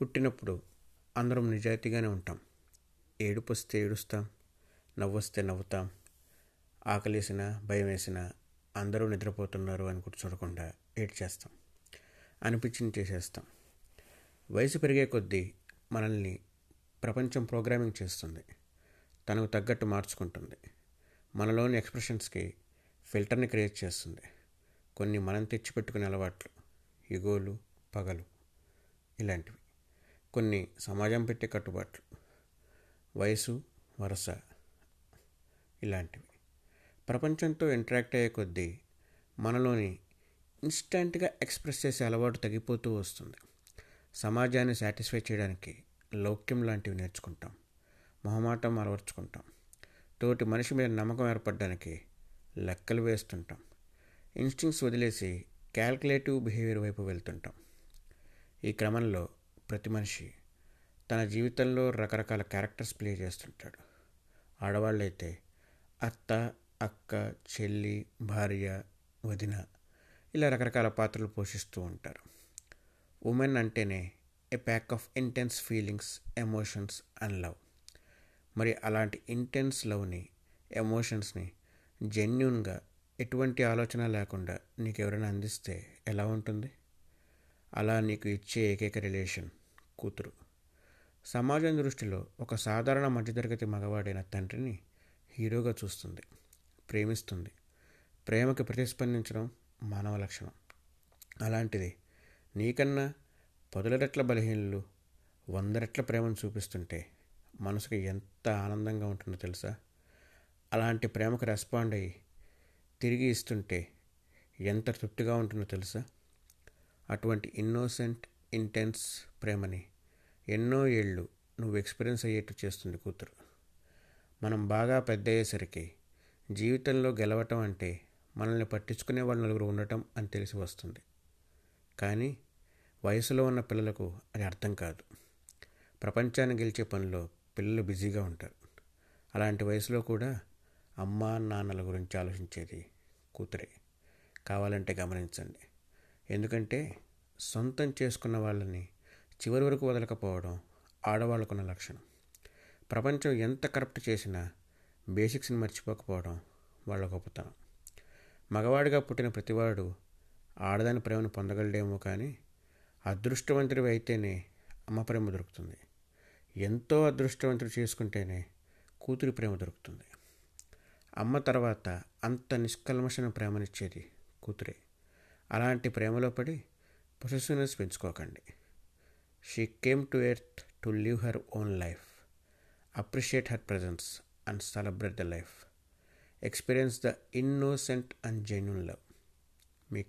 పుట్టినప్పుడు అందరం నిజాయితీగానే ఉంటాం. ఏడుపు వస్తే ఏడుస్తాం నవ్వొస్తే నవ్వుతాం ఆకలేసిన భయం వేసిన అందరూ నిద్రపోతున్నారు అని కూడా చూడకుండా ఏడ్చేస్తాం అనిపించింది చేసేస్తాం. వయసు పెరిగే కొద్దీ మనల్ని ప్రపంచం ప్రోగ్రామింగ్ చేస్తుంది. తనకు తగ్గట్టు మార్చుకుంటుంది. మనలోని ఎక్స్ప్రెషన్స్కి ఫిల్టర్ని క్రియేట్ చేస్తుంది. కొన్ని మనం తెచ్చిపెట్టుకునే అలవాట్లు ఇగోలు పగలు ఇలాంటివి. కొన్ని సమాజం పెట్టే కట్టుబాట్లు వయసు వరస ఇలాంటివి. ప్రపంచంతో ఇంటరాక్ట్ అయ్యే కొద్దీ మనలోని ఇన్స్టెంట్గా ఎక్స్ప్రెస్ చేసే అలవాటు తగ్గిపోతూ వస్తుంది. సమాజాన్ని సాటిస్ఫై చేయడానికి లౌక్యం లాంటివి నేర్చుకుంటాం మొహమాటం అలవర్చుకుంటాం తోటి మనిషి మీద నమ్మకం ఏర్పడడానికి లెక్కలు వేస్తుంటాం ఇన్స్టింగ్స్ వదిలేసి క్యాల్కులేటివ్ బిహేవియర్ వైపు వెళ్తుంటాం. ఈ క్రమంలో ప్రతి మనిషి తన జీవితంలో రకరకాల క్యారెక్టర్స్ ప్లే చేస్తుంటాడు. ఆడవాళ్ళైతే అత్త అక్క చెల్లి భార్య వదిన ఇలా రకరకాల పాత్రలు పోషిస్తూ ఉంటారు. ఉమెన్ అంటేనే a pack of intense feelings emotions and love. మరి అలాంటి ఇంటెన్స్ లవ్ని ఎమోషన్స్ని జెన్యున్గా ఎటువంటి ఆలోచన లేకుండా నీకు ఎవరైనా అందిస్తే ఎలా ఉంటుంది? అలా నీకు ఇచ్చే ఏకైక రిలేషన్ కూతురు. సమాజం దృష్టిలో ఒక సాధారణ మధ్యతరగతి మగవాడైన తండ్రిని హీరోగా చూస్తుంది ప్రేమిస్తుంది. ప్రేమకు ప్రతిస్పందించడం మానవ లక్షణం. అలాంటిది నీకన్నా పదుల రెట్ల బలహీనలు వంద రెట్ల ప్రేమను చూపిస్తుంటే మనసుకు ఎంత ఆనందంగా ఉంటుందో తెలుసా? అలాంటి ప్రేమకు రెస్పాండ్ అయ్యి తిరిగి ఇస్తుంటే ఎంత తృప్తిగా ఉంటుందో తెలుసా? అటువంటి ఇన్నోసెంట్ ఇంటెన్స్ ప్రేమని ఎన్నో ఏళ్ళు నువ్వు ఎక్స్పీరియన్స్ అయ్యేట్టు చేస్తుంది కూతురు. మనం బాగా పెద్ద అయ్యేసరికి జీవితంలో గెలవటం అంటే మనల్ని పట్టించుకునే వాళ్ళు నలుగురు ఉండటం అని తెలిసి వస్తుంది. కానీ వయసులో ఉన్న పిల్లలకు అది అర్థం కాదు. ప్రపంచాన్ని గెలిచే పనిలో పిల్లలు బిజీగా ఉంటారు. అలాంటి వయసులో కూడా అమ్మ నాన్నల గురించి ఆలోచించేది కూతురే. కావాలంటే గమనించండి. ఎందుకంటే సొంతం చేసుకున్న వాళ్ళని చివరి వరకు వదలకపోవడం ఆడవాళ్ళకున్న లక్షణం. ప్రపంచం ఎంత కరప్ట్ చేసినా బేసిక్స్ని మర్చిపోకపోవడం వాళ్ళ గొప్పతనం. మగవాడిగా పుట్టిన ప్రతివాడు ఆడదాని ప్రేమను పొందగలడేమో కానీ అదృష్టవంతుడి అయితేనే అమ్మ ప్రేమ దొరుకుతుంది. ఎంతో అదృష్టవంతుడు చేసుకుంటేనే కూతురి ప్రేమ దొరుకుతుంది. అమ్మ తర్వాత అంత నిష్కల్మషణ ప్రేమనిచ్చేది కూతురే. అలాంటి ప్రేమలో పడి పొసెసివ్నెస్ పెంచుకోకండి. She came to earth to live her own life, appreciate her presence, and celebrate the life. Experience the innocent and genuine love. Me